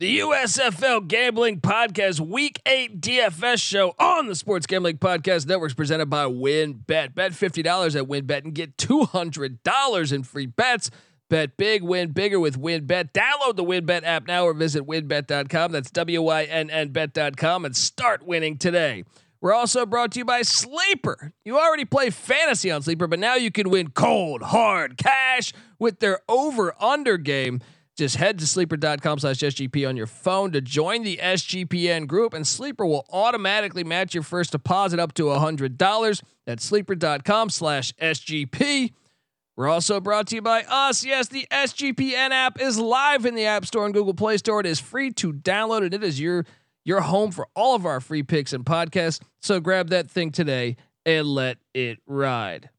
The USFL Gambling Podcast Week 8 DFS show on the Sports Gambling Podcast Network is presented by WynnBet. Bet $50 at WynnBet and get $200 in free bets. Bet big, win bigger with WynnBet. Download the WynnBet app now or visit wynnbet.com. That's W Y N N bet.com and start winning today. We're also brought to you by Sleeper. You already play fantasy on Sleeper, but now you can win cold, hard cash with their over under game. Just head to sleeper.com slash SGP on your phone to join the SGPN group, and Sleeper will automatically match your first deposit up to $100 at sleeper.com slash SGP. We're also brought to you by us. Yes, the SGPN app is live in the App Store and Google Play Store. It is free to download, and it is your your home for all of our free picks and podcasts. So grab that thing today and let it ride.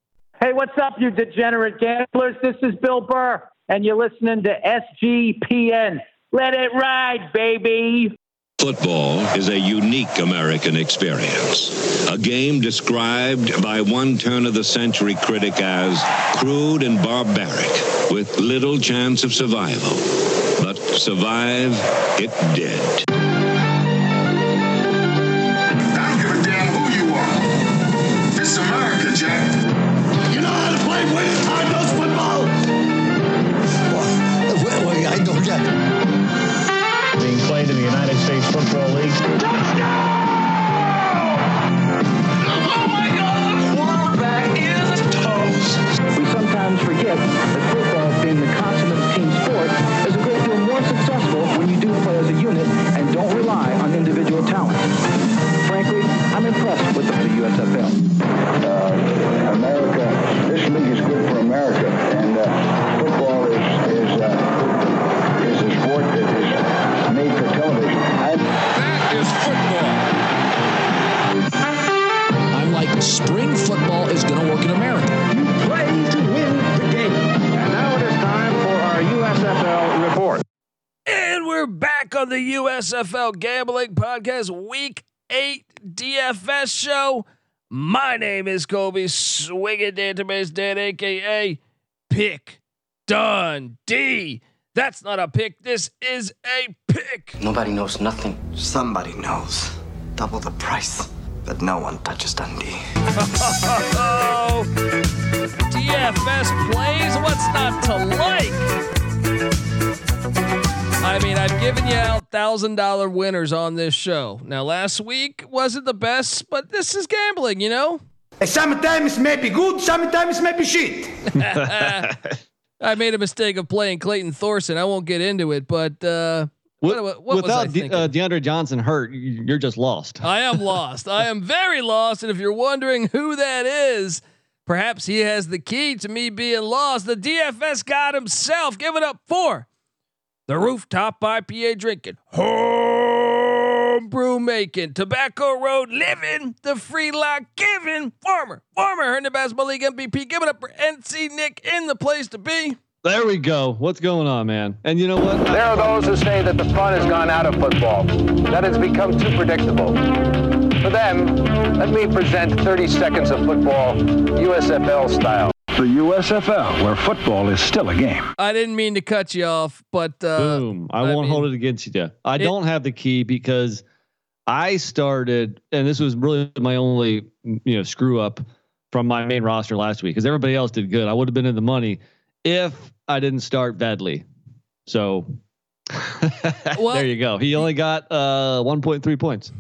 Hey, what's up, you degenerate gamblers? This is Bill Burr and you're listening to SGPN. Let it ride, baby. Football is a unique American experience. A game described by one turn of the century critic as crude and barbaric, with little chance of survival. But survive it did. I don't give a damn who you are. This is America, Jack. States Football League. Touchdown! Oh my God! Quarterback is toast. We sometimes forget that USFL Gambling Podcast Week 8 DFS show. My name is Kobe Swinging Database Dan, aka Pick Dundee. That's not a pick. This is a pick. Nobody knows nothing. Somebody knows. Double the price. But no one touches Dundee. DFS plays. What's not to like? I mean, I've given you out thousand dollar winners on this show. Now, last week wasn't the best, but this is gambling, you know. Sometimes it may be good, sometimes it's maybe shit. I made a mistake of playing Clayton Thorson. I won't get into it, but uh, what, what, what was I Without De- uh, DeAndre Johnson hurt, you- you're just lost. I am lost. I am very lost. And if you're wondering who that is, perhaps he has the key to me being lost. The DFS God himself. Give it up for the rooftop IPA drinking, homebrew making, tobacco road living, the free lock giving, farmer, farmer, earned the basketball league MVP. Give it up for NC Nick in the place to be. There we go. What's going on, man? And you know what? There are those who say that the fun has gone out of football, that it's become too predictable. For them, let me present 30 seconds of football, USFL style. The USFL, where football is still a game. I didn't mean to cut you off, but uh, Boom. I, I won't mean- hold it against you. I It- don't have the key because I started, and this was really my only, you know, screw up from my main roster last week because everybody else did good. I would have been in the money if I didn't start Vad Lee. So Well- there you go. He only got uh 1.3 points.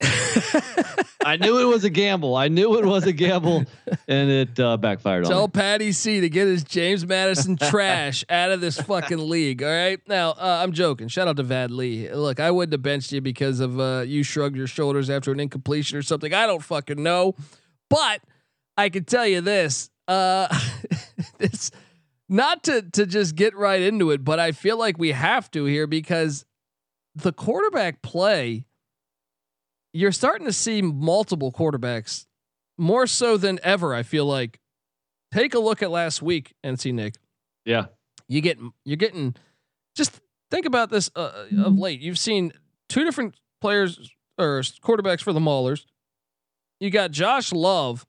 I knew it was a gamble. I knew it was a gamble, and it uh, backfired on Tell me. Patty C to get his James Madison trash out of this fucking league. All right. Now, uh, I'm joking. Shout out to Vad Lee. Look, I wouldn't have benched you because of uh, you shrugged your shoulders after an incompletion or something. I don't fucking know. But I can tell you this. Uh, it's not to to just get right into it, but I feel like we have to here because the quarterback play. You're starting to see multiple quarterbacks more so than ever. I feel like take a look at last week, NC Nick. Yeah. You get you're getting just think about this uh, of late. You've seen two different players or quarterbacks for the Maulers. You got Josh Love,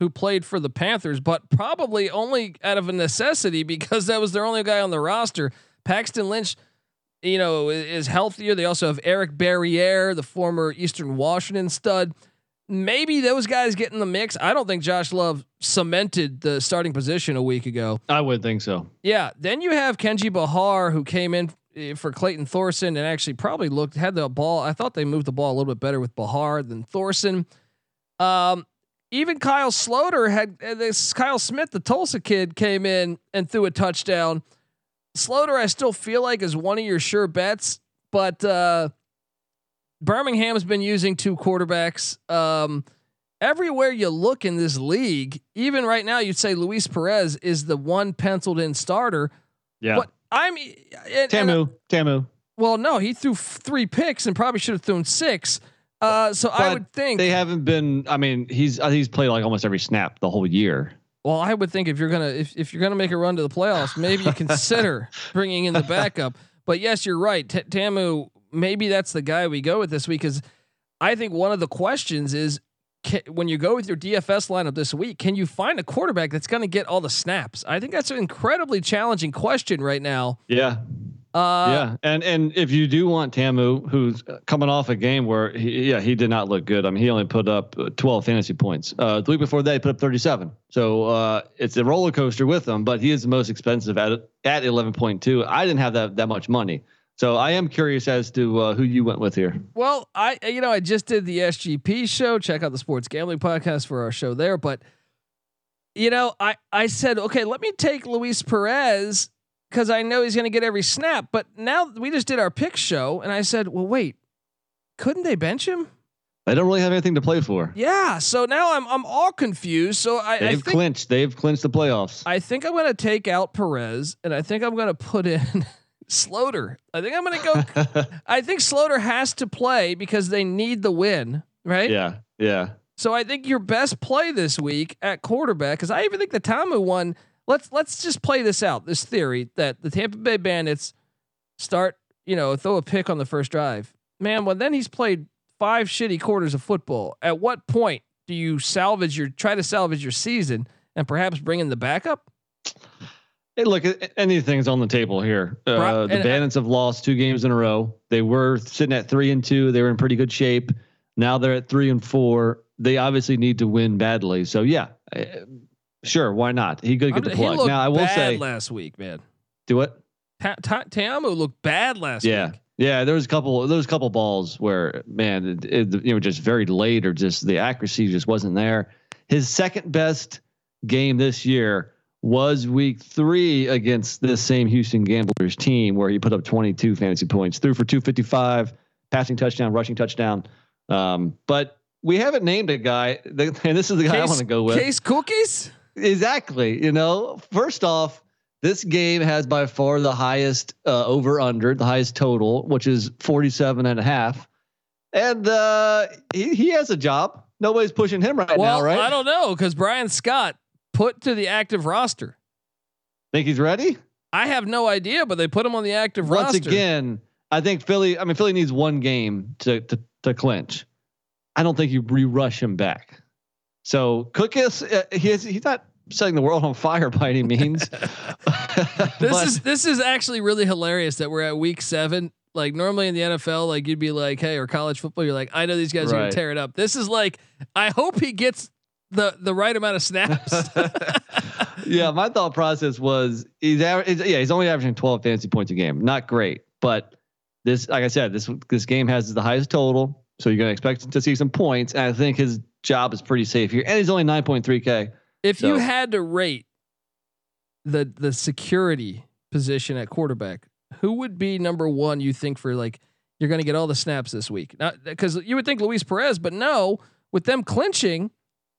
who played for the Panthers, but probably only out of a necessity because that was their only guy on the roster. Paxton Lynch you know, is healthier. They also have Eric Barriere, the former Eastern Washington stud. Maybe those guys get in the mix. I don't think Josh Love cemented the starting position a week ago. I would think so. Yeah. Then you have Kenji Bahar, who came in eh, for Clayton Thorson and actually probably looked had the ball. I thought they moved the ball a little bit better with Bahar than Thorson. Um, even Kyle Sloter had uh, this Kyle Smith, the Tulsa kid, came in and threw a touchdown. Sloter, I still feel like is one of your sure bets, but uh, Birmingham's been using two quarterbacks. Um, everywhere you look in this league, even right now, you'd say Luis Perez is the one penciled in starter. Yeah. But I'm and, Ta'amu. and, Ta'amu. Well, no, he threw f- three picks and probably should have thrown six. Uh, so but I would think they haven't been. I mean, he's uh, he's played like almost every snap the whole year. Well, I would think if you're gonna if, if you're gonna make a run to the playoffs, maybe you consider bringing in the backup. But yes, you're right, T- Ta'amu. Maybe that's the guy we go with this week because I think one of the questions is can, when you go with your DFS lineup this week, can you find a quarterback that's going to get all the snaps? I think that's an incredibly challenging question right now. Yeah. Uh, yeah, and and if you do want Ta'amu, who's coming off a game where he, yeah he did not look good. I mean, he only put up 12 fantasy points. Uh, the week before that, he put up 37. So uh, it's a roller coaster with him. But he is the most expensive at at 11.2. I didn't have that that much money, so I am curious as to uh, who you went with here. Well, I you know I just did the SGP show. Check out the Sports Gambling Podcast for our show there. But you know, I I said okay, let me take Luis Perez because I know he's going to get every snap. But now we just did our pick show, and I said, well, wait, couldn't they bench him? They don't really have anything to play for. Yeah, so now I'm I'm all confused. So I they've I think, clinched. They've clinched the playoffs. I think I'm going to take out Perez, and I think I'm going to put in Sloter. I think I'm going to go. I think Sloter has to play because they need the win, right? Yeah, yeah. So I think your best play this week at quarterback, because I even think the Ta'amu one let's let's just play this out. This theory that the Tampa Bay Bandits start, you know, throw a pick on the first drive. Man, well then he's played five shitty quarters of football. At what point do you salvage your try to salvage your season and perhaps bring in the backup? Hey, look, anything's on the table here. Uh, the Bandits have lost two games in a row. They were sitting at three and two. They were in pretty good shape. Now they're at three and four. They obviously need to win badly. So yeah, Sure, why not? He could get the plug. Now I will say last week, man. Do what? Ta- Ta- Ta'amu looked bad last yeah. week. Yeah, Yeah, there was a couple. There was a couple balls where, man, it, it, you know, just very late or just the accuracy just wasn't there. His second best game this year was week three against this same Houston Gamblers team, where he put up 22 fantasy points, threw for 255, passing touchdown, rushing touchdown. Um, but we haven't named a guy, and this is the guy case, I want to go with. Case Cookus. Exactly. You know, first off, this game has by far the highest uh, over under, the highest total, which is 47 and a half. And uh, he, he has a job. Nobody's pushing him right well, now, right? I don't know because Bryan Scott put to the active roster. Think he's ready? I have no idea, but they put him on the active Once roster. Once again, I think Philly. I mean, Philly needs one game to to to clinch. I don't think you re-rush him back. So Cookus, uh, he's he's not setting the world on fire by any means. this is this is actually really hilarious that we're at week seven. Like normally in the NFL, like you'd be like, hey, or college football, you're like, I know these guys right. are gonna tear it up. This is like, I hope he gets the the right amount of snaps. yeah, my thought process was he's, aver- yeah he's only averaging 12 fantasy points a game, not great, but this like I said this this game has the highest total, so you're gonna expect to see some points, and I think his job is pretty safe here, and he's only 9.3k. If so. you had to rate the the security position at quarterback, who would be number one? You think for like you're going to get all the snaps this week? Because you would think Luis Perez, but no, with them clinching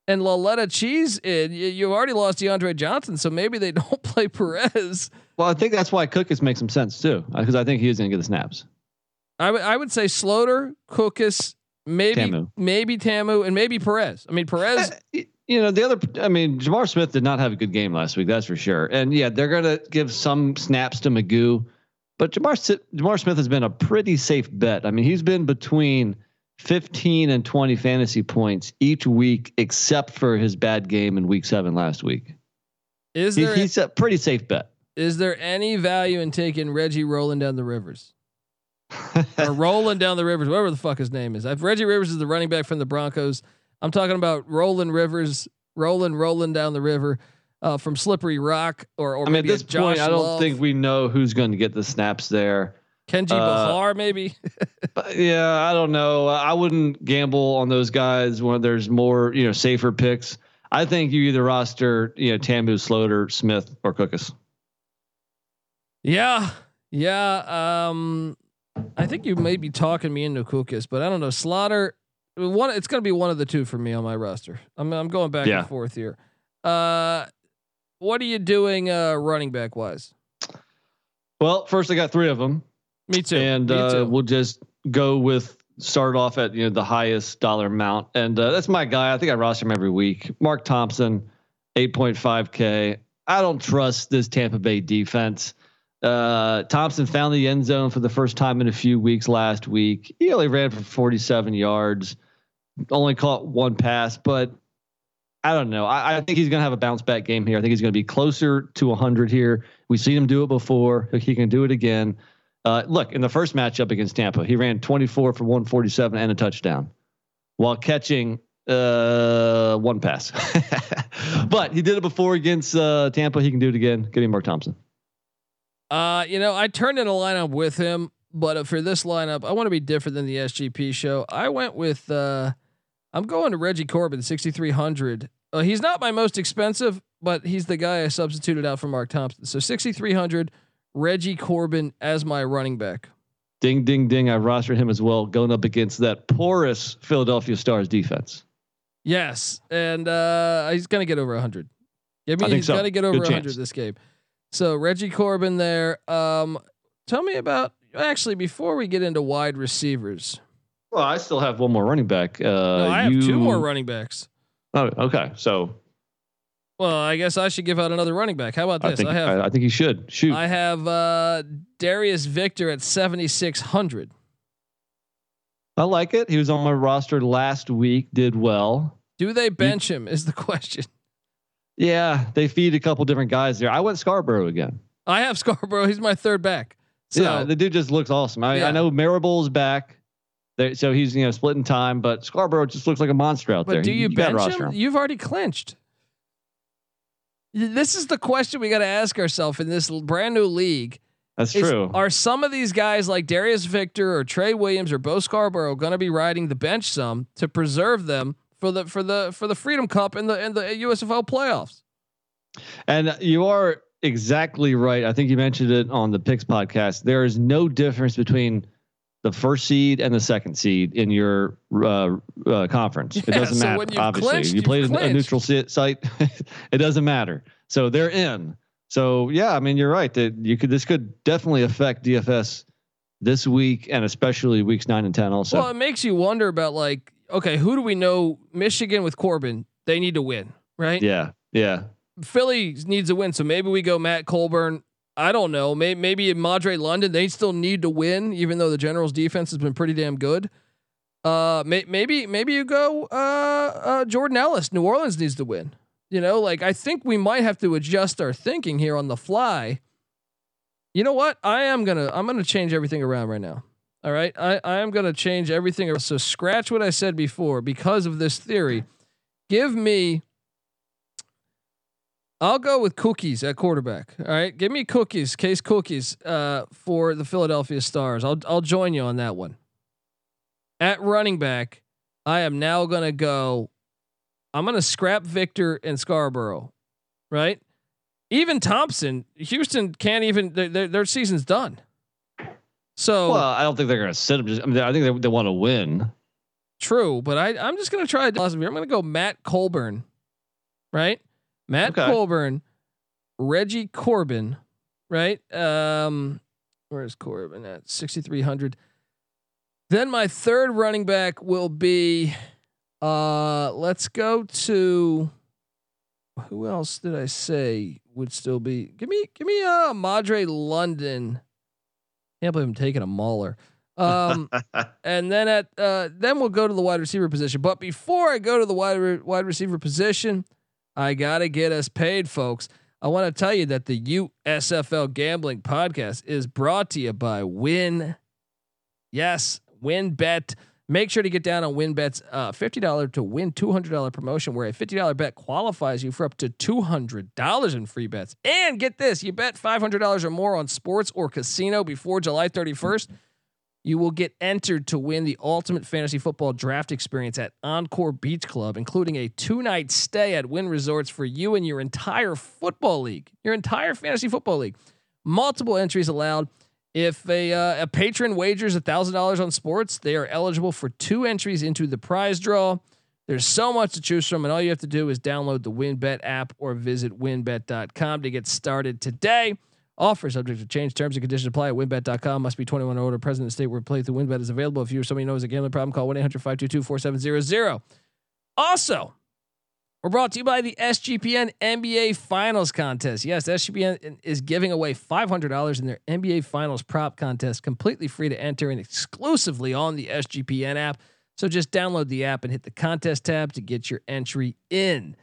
and Lauletta Cheese in, you, you already lost DeAndre Johnson, so maybe they don't play Perez. Well, I think that's why Cookus makes some sense too, uh, because I think he is going to get the snaps. I would I would say Sloter, Cookus, maybe Ta'amu. maybe Ta'amu, and maybe Perez. I mean Perez. Eh, you know, the other, I mean, J'Mar Smith did not have a good game last week. That's for sure. And yeah, they're going to give some snaps to McGough, but Jamar, J'Mar Smith has been a pretty safe bet. I mean, he's been between 15 and 20 fantasy points each week, except for his bad game in week seven last week. Is there, he, he's a pretty safe bet. Is there any value in taking Reggie rolling down the rivers? or rolling down the rivers, whatever the fuck his name is. I've Reggie Rivers is the running back from the Broncos. I'm talking about Roland Rivers, rolling, rolling down the river uh, from Slippery Rock, or or I mean, at this point, I don't think we know who's going to get the snaps there. Kenji uh, Bahar, maybe. Yeah, I don't know. I wouldn't gamble on those guys when there's more, you know, safer picks. I think you either roster, you know, Ta'amu, Sloter, Smith, or Cookus. Yeah, yeah. Um, I think you may be talking me into Cookus, but I don't know. Sloter, one. It's going to be one of the two for me on my roster. I'm I'm going back Yeah. and forth here. Uh, what are you doing, uh, running back wise? Well, first I got three of them, Me too. and me uh, too. we'll just go with start off at you know the highest dollar amount, and uh, that's my guy. I think I roster him every week. Mark Thompson, eight point five k. I don't trust this Tampa Bay defense. Uh, Thompson found the end zone for the first time in a few weeks last week. He only ran for 47 yards, only caught one pass, but I don't know. I, I think he's going to have a bounce back game here. I think he's going to be closer to 100 here. We've seen him do it before. He can do it again. Uh, look, in the first matchup against Tampa, he ran 24 for 147 and a touchdown while catching uh, one pass. but he did it before against uh, Tampa. He can do it again. Give me Mark Thompson. Uh, you know, I turned in a lineup with him, but uh, for this lineup, I want to be different than the SGP show. I went with uh I'm going to Reggie Corbin 6300. Uh, he's not my most expensive, but he's the guy I substituted out for Mark Thompson. So 6300 Reggie Corbin as my running back. Ding, ding, ding. I rostered him as well, going up against that porous Philadelphia Stars defense. Yes, and uh he's going to get over 100. I me think he's so. going to get over Good 100 chance. this game. So Reggie Corbin there. Um tell me about actually before we get into wide receivers. Well, I still have one more running back. Uh, No, I have two more running backs. Oh, okay. So Well, I guess I should give out another running back. How about I this? think I, have I, I think he should shoot. I have uh Darius Victor at 7600. I like it. He was on my roster last week. Did well. Do they bench him is the question. Yeah, they feed a couple different guys there. I went Scarborough again. I have Scarborough. He's my third back. So yeah, the dude just looks awesome. I, Yeah. I know Marable's back, there, so he's you know splitting time, but Scarborough just looks like a monster out but there. do you, gotta bench roster him? You've already clinched. This is the question we got to ask ourselves in this brand new league. That's is, true. Are some of these guys like Darius Victor or Trey Williams or Bo Scarborough going to be riding the bench some to preserve them for the for the for the Freedom Cup and the and the USFL playoffs? And you are exactly right. I think you mentioned it on the Picks podcast. There is no difference between the first seed and the second seed in your uh, uh, conference. it doesn't so matter. when Obviously, clinched, you played a- a neutral site. it doesn't matter. So they're in. So yeah, I mean you're right that you could. This could definitely affect DFS this week and especially weeks nine and ten. Also, Well, it makes you wonder about like, okay, who do we know? Michigan with Corbin, they need to win, right? yeah, yeah. Philly needs a win, so maybe we go Matt Colburn. I don't know. Maybe maybe in Madre London, they still need to win, even though the Generals' defense has been pretty damn good. Uh, may, maybe maybe you go uh, uh, Jordan Ellis. New Orleans needs to win. You know, like I think we might have to adjust our thinking here on the fly. You know what? I am gonna I'm gonna change everything around right now. All right, I I am gonna change everything. So scratch what I said before because of this theory. Give me. I'll go with Cookus at quarterback. All right, give me Cookus, case Cookus, uh, for the Philadelphia Stars. I'll I'll join you on that one. At running back, I am now gonna go. I'm gonna scrap Victor and Scarborough, right? Even Thompson, Houston can't even. Their, their, season's done. So Well, I don't think they're going to sit him. Just, I mean, I think they, they want to win. True, but I I'm just gonna try a philosophy. I'm gonna go Matt Colburn, right? Matt Okay. Colburn, Reggie Corbin, right? Um, where's Corbin at 6,300? Then my third running back will be, uh, let's go to who else did I say would still be? Give me, give me uh Madre London. Can't believe I'm taking a mauler. Um, and then at uh, then we'll go to the wide receiver position. But before I go to the wide re- wide receiver position, I gotta get us paid, folks. I want to tell you that the USFL Gambling Podcast is brought to you by Win Yes, WynnBET. Make sure to get down on WynnBET's uh, $50 to win $200 promotion, where a $50 bet qualifies you for up to $200 in free bets. And get this you bet $500 or more on sports or casino before July 31st, you will get entered to win the ultimate fantasy football draft experience at Encore Beach Club, including a two night stay at Wynn Resorts for you and your entire football league, your entire fantasy football league. Multiple entries allowed. If a uh, a patron wagers thousand dollars on sports, they are eligible for two entries into the prize draw. There's so much to choose from, and all you have to do is download the WynnBET app or visit wynnbet.com to get started today. Offer subject to change. Terms and conditions apply at wynnbet.com. Must be 21 or older. President state where play through WynnBET is available. If you or somebody knows a gambling problem, call 1 800 522 4700. Also, we're brought to you by the SGPN NBA Finals Contest. Yes, SGPN is giving away $500 in their NBA Finals prop contest, completely free to enter and exclusively on the SGPN app. So just download the app and hit the contest tab to get your entry in.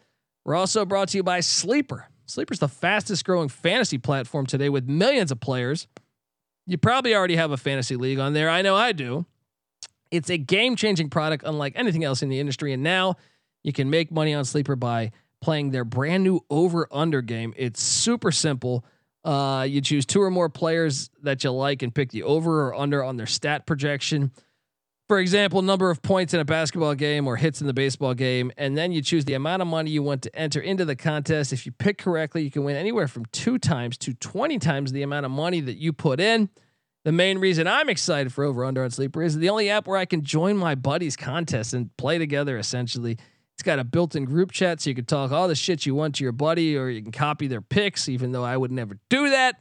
We're also brought to you by Sleeper. Sleeper's the fastest growing fantasy platform today with millions of players. You probably already have a fantasy league on there. I know I do. It's a game changing product, unlike anything else in the industry. And now, you can make money on Sleeper by playing their brand new over under game. It's super simple. Uh, you choose two or more players that you like and pick the over or under on their stat projection. For example, number of points in a basketball game or hits in the baseball game, and then you choose the amount of money you want to enter into the contest. If you pick correctly, you can win anywhere from two times to 20 times the amount of money that you put in. The main reason I'm excited for Over Under on Sleeper is the only app where I can join my buddies' contests and play together essentially. It's got a built-in group chat, so you can talk all the shit you want to your buddy, or you can copy their picks, even though I would never do that.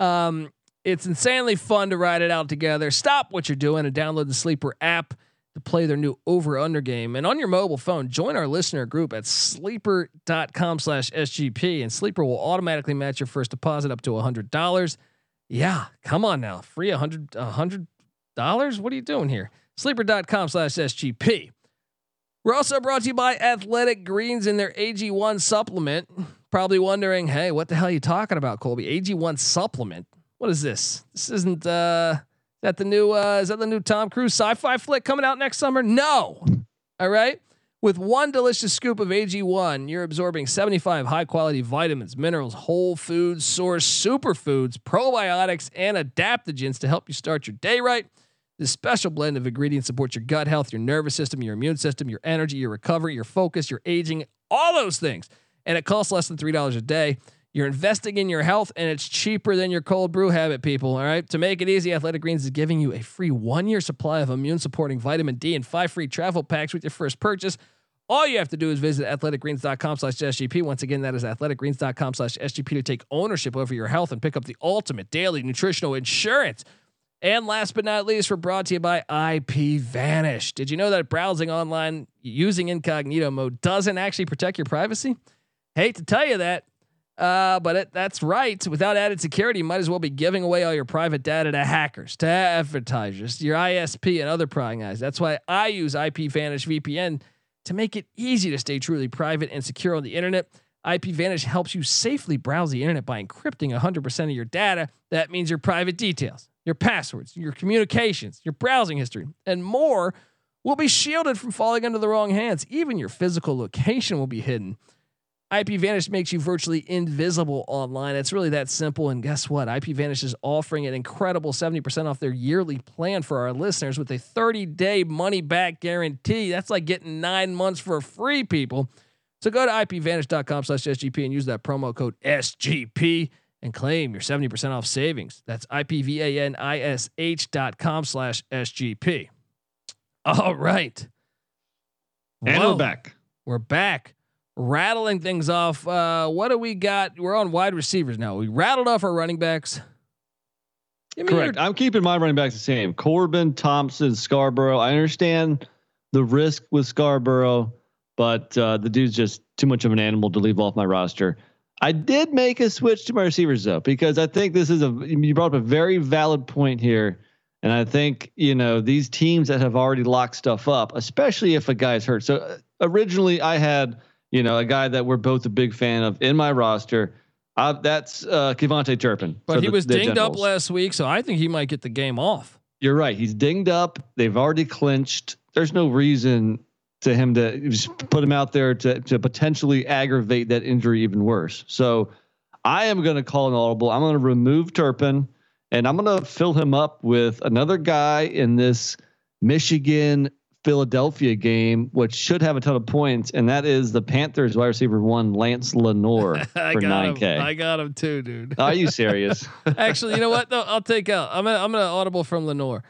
Um, it's insanely fun to ride it out together. Stop what you're doing and download the Sleeper app to play their new over under game. And on your mobile phone, join our listener group at sleeper.com slash SGP and Sleeper will automatically match your first deposit up to $100. Yeah, come on now. Free $100, $100? What are you doing here? Sleeper.com slash SGP. We're also brought to you by Athletic Greens and their AG1 supplement. Probably wondering, hey, what the hell are you talking about, Colby? AG1 supplement. What is this? This isn't uh is that the new uh is that the new Tom Cruise sci-fi flick coming out next summer? No. All right. With one delicious scoop of AG1, you're absorbing 75 high quality vitamins, minerals, whole foods, source superfoods, probiotics, and adaptogens to help you start your day right. This special blend of ingredients supports your gut health, your nervous system, your immune system, your energy, your recovery, your focus, your aging, all those things. And it costs less than $3 a day. You're investing in your health and it's cheaper than your cold brew habit, people. All right. To make it easy, Athletic Greens is giving you a free one year supply of immune supporting vitamin D and five free travel packs with your first purchase. All you have to do is visit athleticgreens.com slash SGP. Once again, that is athleticgreens.com slash SGP to take ownership over your health and pick up the ultimate daily nutritional insurance. And last but not least, we're brought to you by IP Vanish. Did you know that browsing online using incognito mode doesn't actually protect your privacy? Hate to tell you that, uh, but it, that's right. Without added security, you might as well be giving away all your private data to hackers, to advertisers, your ISP, and other prying eyes. That's why I use IP Vanish VPN to make it easy to stay truly private and secure on the internet. IP Vanish helps you safely browse the internet by encrypting 100% of your data. That means your private details your passwords, your communications, your browsing history, and more will be shielded from falling into the wrong hands. Even your physical location will be hidden. IP Vanish makes you virtually invisible online. It's really that simple. And guess what? IP Vanish is offering an incredible 70% off their yearly plan for our listeners with a 30 day money back guarantee. That's like getting nine months for free, people. So go to ipvanish.com slash SGP and use that promo code SGP and claim your 70% off savings. That's IPVANISH dot com slash SGP. All right. And well, we're back. We're back. Rattling things off. Uh, what do we got? We're on wide receivers now. We rattled off our running backs. Correct. I'm keeping my running backs the same. Corbin, Thompson, Scarborough. I understand the risk with Scarborough, but uh, the dude's just too much of an animal to leave off my roster. I did make a switch to my receivers though, because I think this is a you brought up a very valid point here. And I think, you know, these teams that have already locked stuff up, especially if a guy's hurt. So uh, originally I had, you know, a guy that we're both a big fan of in my roster. Uh, that's uh Turpin. But he the, was dinged up last week, so I think he might get the game off. You're right. He's dinged up. They've already clinched. There's no reason to him to put him out there to to potentially aggravate that injury even worse. So I am going to call an audible. I'm going to remove Turpin and I'm going to fill him up with another guy in this Michigan Philadelphia game, which should have a ton of points, and that is the Panthers wide receiver one, Lance Lenoir for nine K. I got him too, dude. Are you serious? Actually, you know what? No, I'll take out. I'm gonna I'm gonna audible from Lenoir.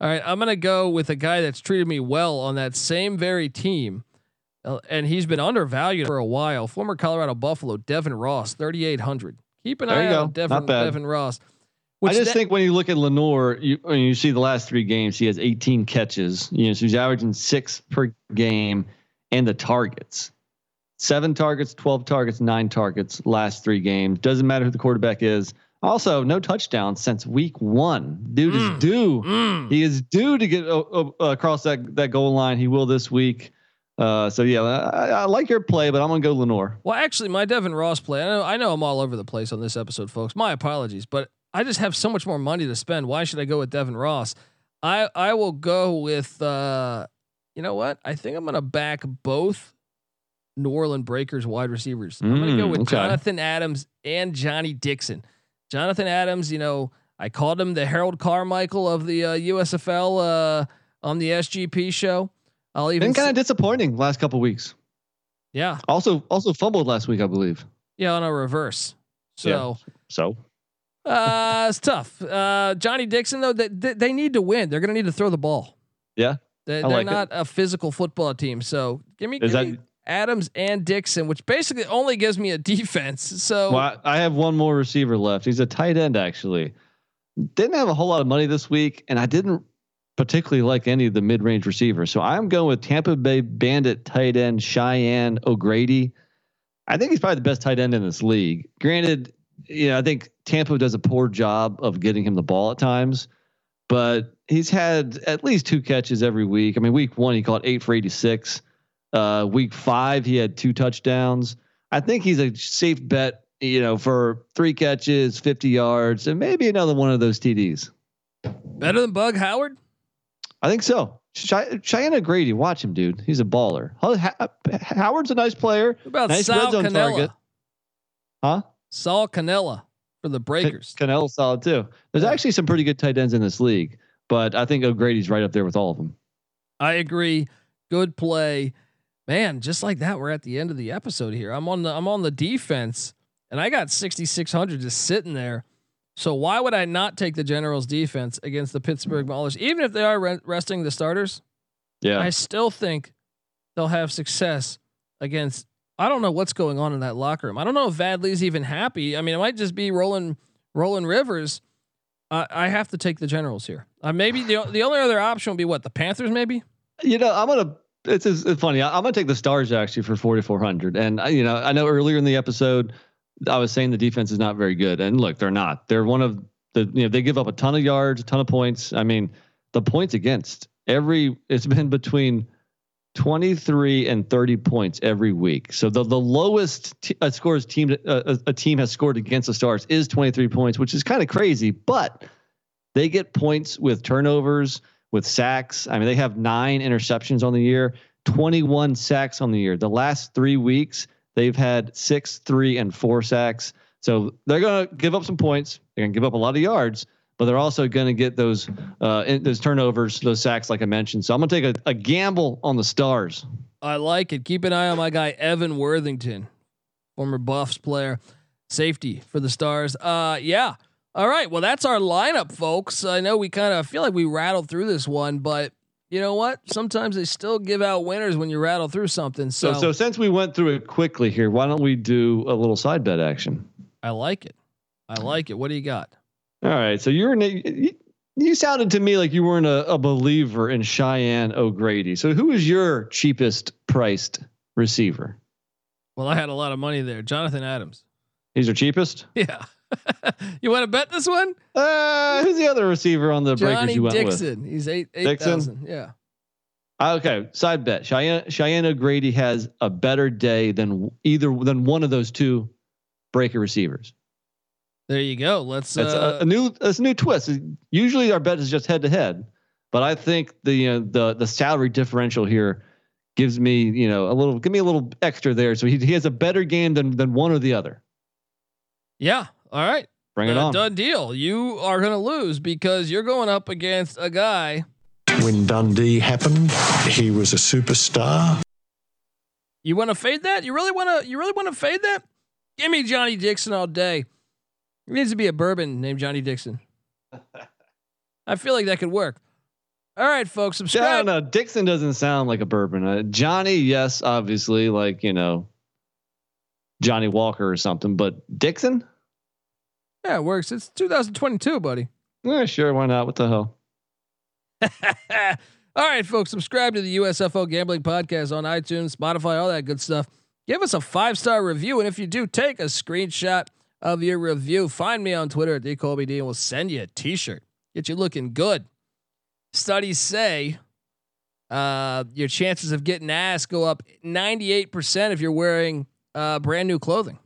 All right, I'm gonna go with a guy that's treated me well on that same very team, uh, and he's been undervalued for a while. Former Colorado Buffalo Devin Ross, 3,800. Keep an There eye out on Devin, Devin Ross. I just that- think when you look at Lenoir, you when you see the last three games, he has 18 catches. You know, so he's averaging six per game, and the targets, seven targets, 12 targets, nine targets, last three games. Doesn't matter who the quarterback is. Also, no touchdowns since week one. Dude Mm. is due. He is due to get uh, uh, across that that goal line. He will this week. Uh, so yeah, I, I like your play, but I'm gonna go Lenoir. Well, actually, my Devin Ross play. I know, I know I'm all over the place on this episode, folks. My apologies, but I just have so much more money to spend. Why should I go with Devin Ross? I I will go with. uh You know what? I think I'm going to back both New Orleans Breakers wide receivers. I'm going to go Mm, with okay. Jonathan Adams and Johnny Dixon. Jonathan Adams, you know, I called him the Harold Carmichael of the uh, USFL uh, on the SGP show. I'll even Been kind of disappointing last couple weeks. yeah Also, also fumbled last week, I believe. yeah on a reverse. So. So Uh, it's tough. Uh, Johnny Dixon though, they, they, they need to win. They're going to need to throw the ball. yeah, They, they're like it. not a physical football team. So give me, give me Adams and Dixon, which basically only gives me a defense. So Well, I I have one more receiver left. He's a tight end, actually. Didn't have a whole lot of money this week, and I didn't particularly like any of the mid-range receivers. So I'm going with Tampa Bay Bandit tight end Cheyenne O'Grady. I think he's probably the best tight end in this league. Granted, you know, I think Tampa does a poor job of getting him the ball at times, but he's had at least two catches every week. I mean, week one he caught eight for 86. Uh, week five he had two touchdowns. I think he's a safe bet, you know, for three catches, 50 yards, and maybe another one of those TDs. better than Bug Howard. I think so. Chey- Cheyenne O'Grady, watch him, dude. He's a baller. Ha- Howard's a nice player. What about Nice Sal Cannella? target. Huh? Saul Cannella for the Breakers. Cannella solid too. There's Yeah. actually some pretty good tight ends in this league, but I think O'Grady's right up there with all of them. I agree. Good play, man. Just like that, we're at the end of the episode here. I'm on the I'm on the defense, and I got 6600 just sitting there. So why would I not take the Generals defense against the Pittsburgh Maulers, even if they are re- resting the starters? Yeah. I still think they'll have success against. I don't know what's going on in that locker room. I don't know if Vad Lee's even happy. I mean, it might just be rolling, rolling Rivers. I I have to take the Generals here. Uh, maybe the the only other option would be what the Panthers. Maybe You know, I'm gonna. It's, it's, funny. I, I'm gonna take the Stars actually for 4,400. And I, you know, I know earlier in the episode, I was saying the defense is not very good. And look, they're not. They're one of the. You know, they give up a ton of yards, a ton of points. I mean, the points against every. It's been between 23 and 30 points every week. So the the lowest t- uh, scores team uh, a, a team has scored against the Stars is 23 points, which is kind of crazy. But they get points with turnovers, with sacks. I mean, they have nine interceptions on the year, 21 sacks on the year. The last three weeks, they've had six, three, and four sacks. So they're going to give up some points. They're going to give up a lot of yards, but they're also going to get those uh, in, those turnovers, those sacks, like I mentioned. So I'm going to take a, a gamble on the Stars. I like it. Keep an eye on my guy Evan Worthington, former Buffs player, safety for the Stars. Uh, yeah. All right. Well, that's our lineup, folks. I know we kind of feel like we rattled through this one, but you know what? Sometimes they still give out winners when you rattle through something. So, So, so since we went through it quickly here, why don't we do a little side bet action? I like it. I like it. What do you got? All right. So you're you, you sounded to me like you weren't a, a believer in Cheyenne O'Grady. So who is your cheapest priced receiver? Well, I had a lot of money there. Jonathan Adams. He's your cheapest. Yeah. you want to bet this one? Uh, who's the other receiver on the breakers Johnny you went Dixon. He's eight eight Dixon? Yeah. Okay, side bet. Cheyenne Cheyenne O'Grady has a better day than either than one of those two breaker receivers. There you go. Let's. That's uh, a, a new. It's a new twist. Usually our bet is just head to head, but I think the uh, the the salary differential here gives me you know a little give me a little extra there. So he he has a better game than than one or the other. Yeah. All right. Bring it Uh, on. Done deal. You are going to lose because you're going up against a guy. When Dundee happened, he was a superstar. You want to fade that? You really want to? You really want to fade that? Give me Johnny Dixon all day. There needs to be a bourbon named Johnny Dixon. I feel like that could work. All right, folks, subscribe. don't know. Dixon doesn't sound like a bourbon. Uh, Johnny, yes, obviously, like you know, Johnny Walker or something. But Dixon, Yeah, it works. It's 2022, buddy. yeah, sure, why not? What the hell? all right, folks, subscribe to the USFL Gambling Podcast on iTunes, Spotify, all that good stuff. Give us a five star review, and if you do, take a screenshot of your review. Find me on Twitter at dcolbyd, and we'll send you a T-shirt. Get you looking good. Studies say uh, your chances of getting ass go up 98% if you're wearing uh, brand new clothing.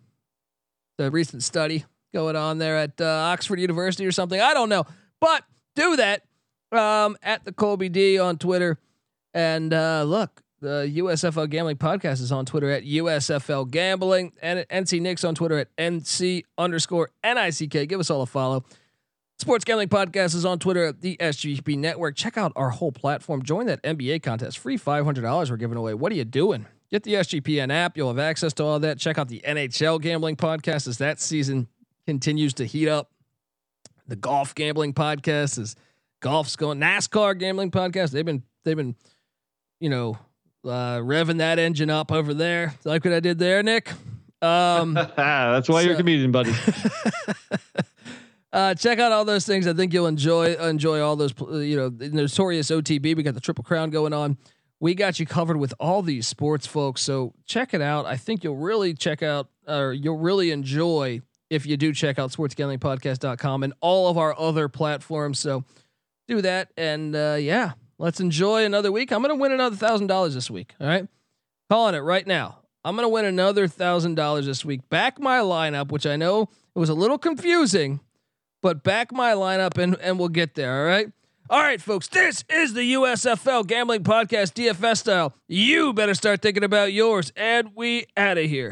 The recent study going on there at uh, Oxford University or something. I don't know, but do that um, at the Colby D on Twitter. And uh, look, the USFL Gambling Podcast is on Twitter at USFL Gambling and NC Nicks on Twitter at NC underscore NICK. Give us all a follow. Sports Gambling Podcast is on Twitter at the SGP Network. Check out our whole platform. Join that NBA contest. Free $500 we're giving away. What are you doing? Get the SGPN app. You'll have access to all that. Check out the NHL Gambling Podcast as that season continues to heat up. The Golf Gambling Podcast is golf's going. NASCAR Gambling Podcast. They've been they've been, you know, uh, revving that engine up over there. Like what I did there, Nick. Um, That's why you're a comedian, buddy. uh, check out all those things. I think you'll enjoy enjoy all those. You know, the notorious OTB. We got the Triple Crown going on. We got you covered with all these sports, folks. So check it out. I think you'll really check out, or you'll really enjoy if you do check out sportsgamblingpodcast.com and all of our other platforms. So do that, and uh, yeah, let's enjoy another week. I'm gonna win another thousand dollars this week. All right, calling it right now. I'm gonna win another thousand dollars this week. Back my lineup, which I know it was a little confusing but back my lineup and, and we'll get there. All right. All right, folks. This is the USFL Gambling Podcast, DFS style. You better start thinking about yours, and we out of here.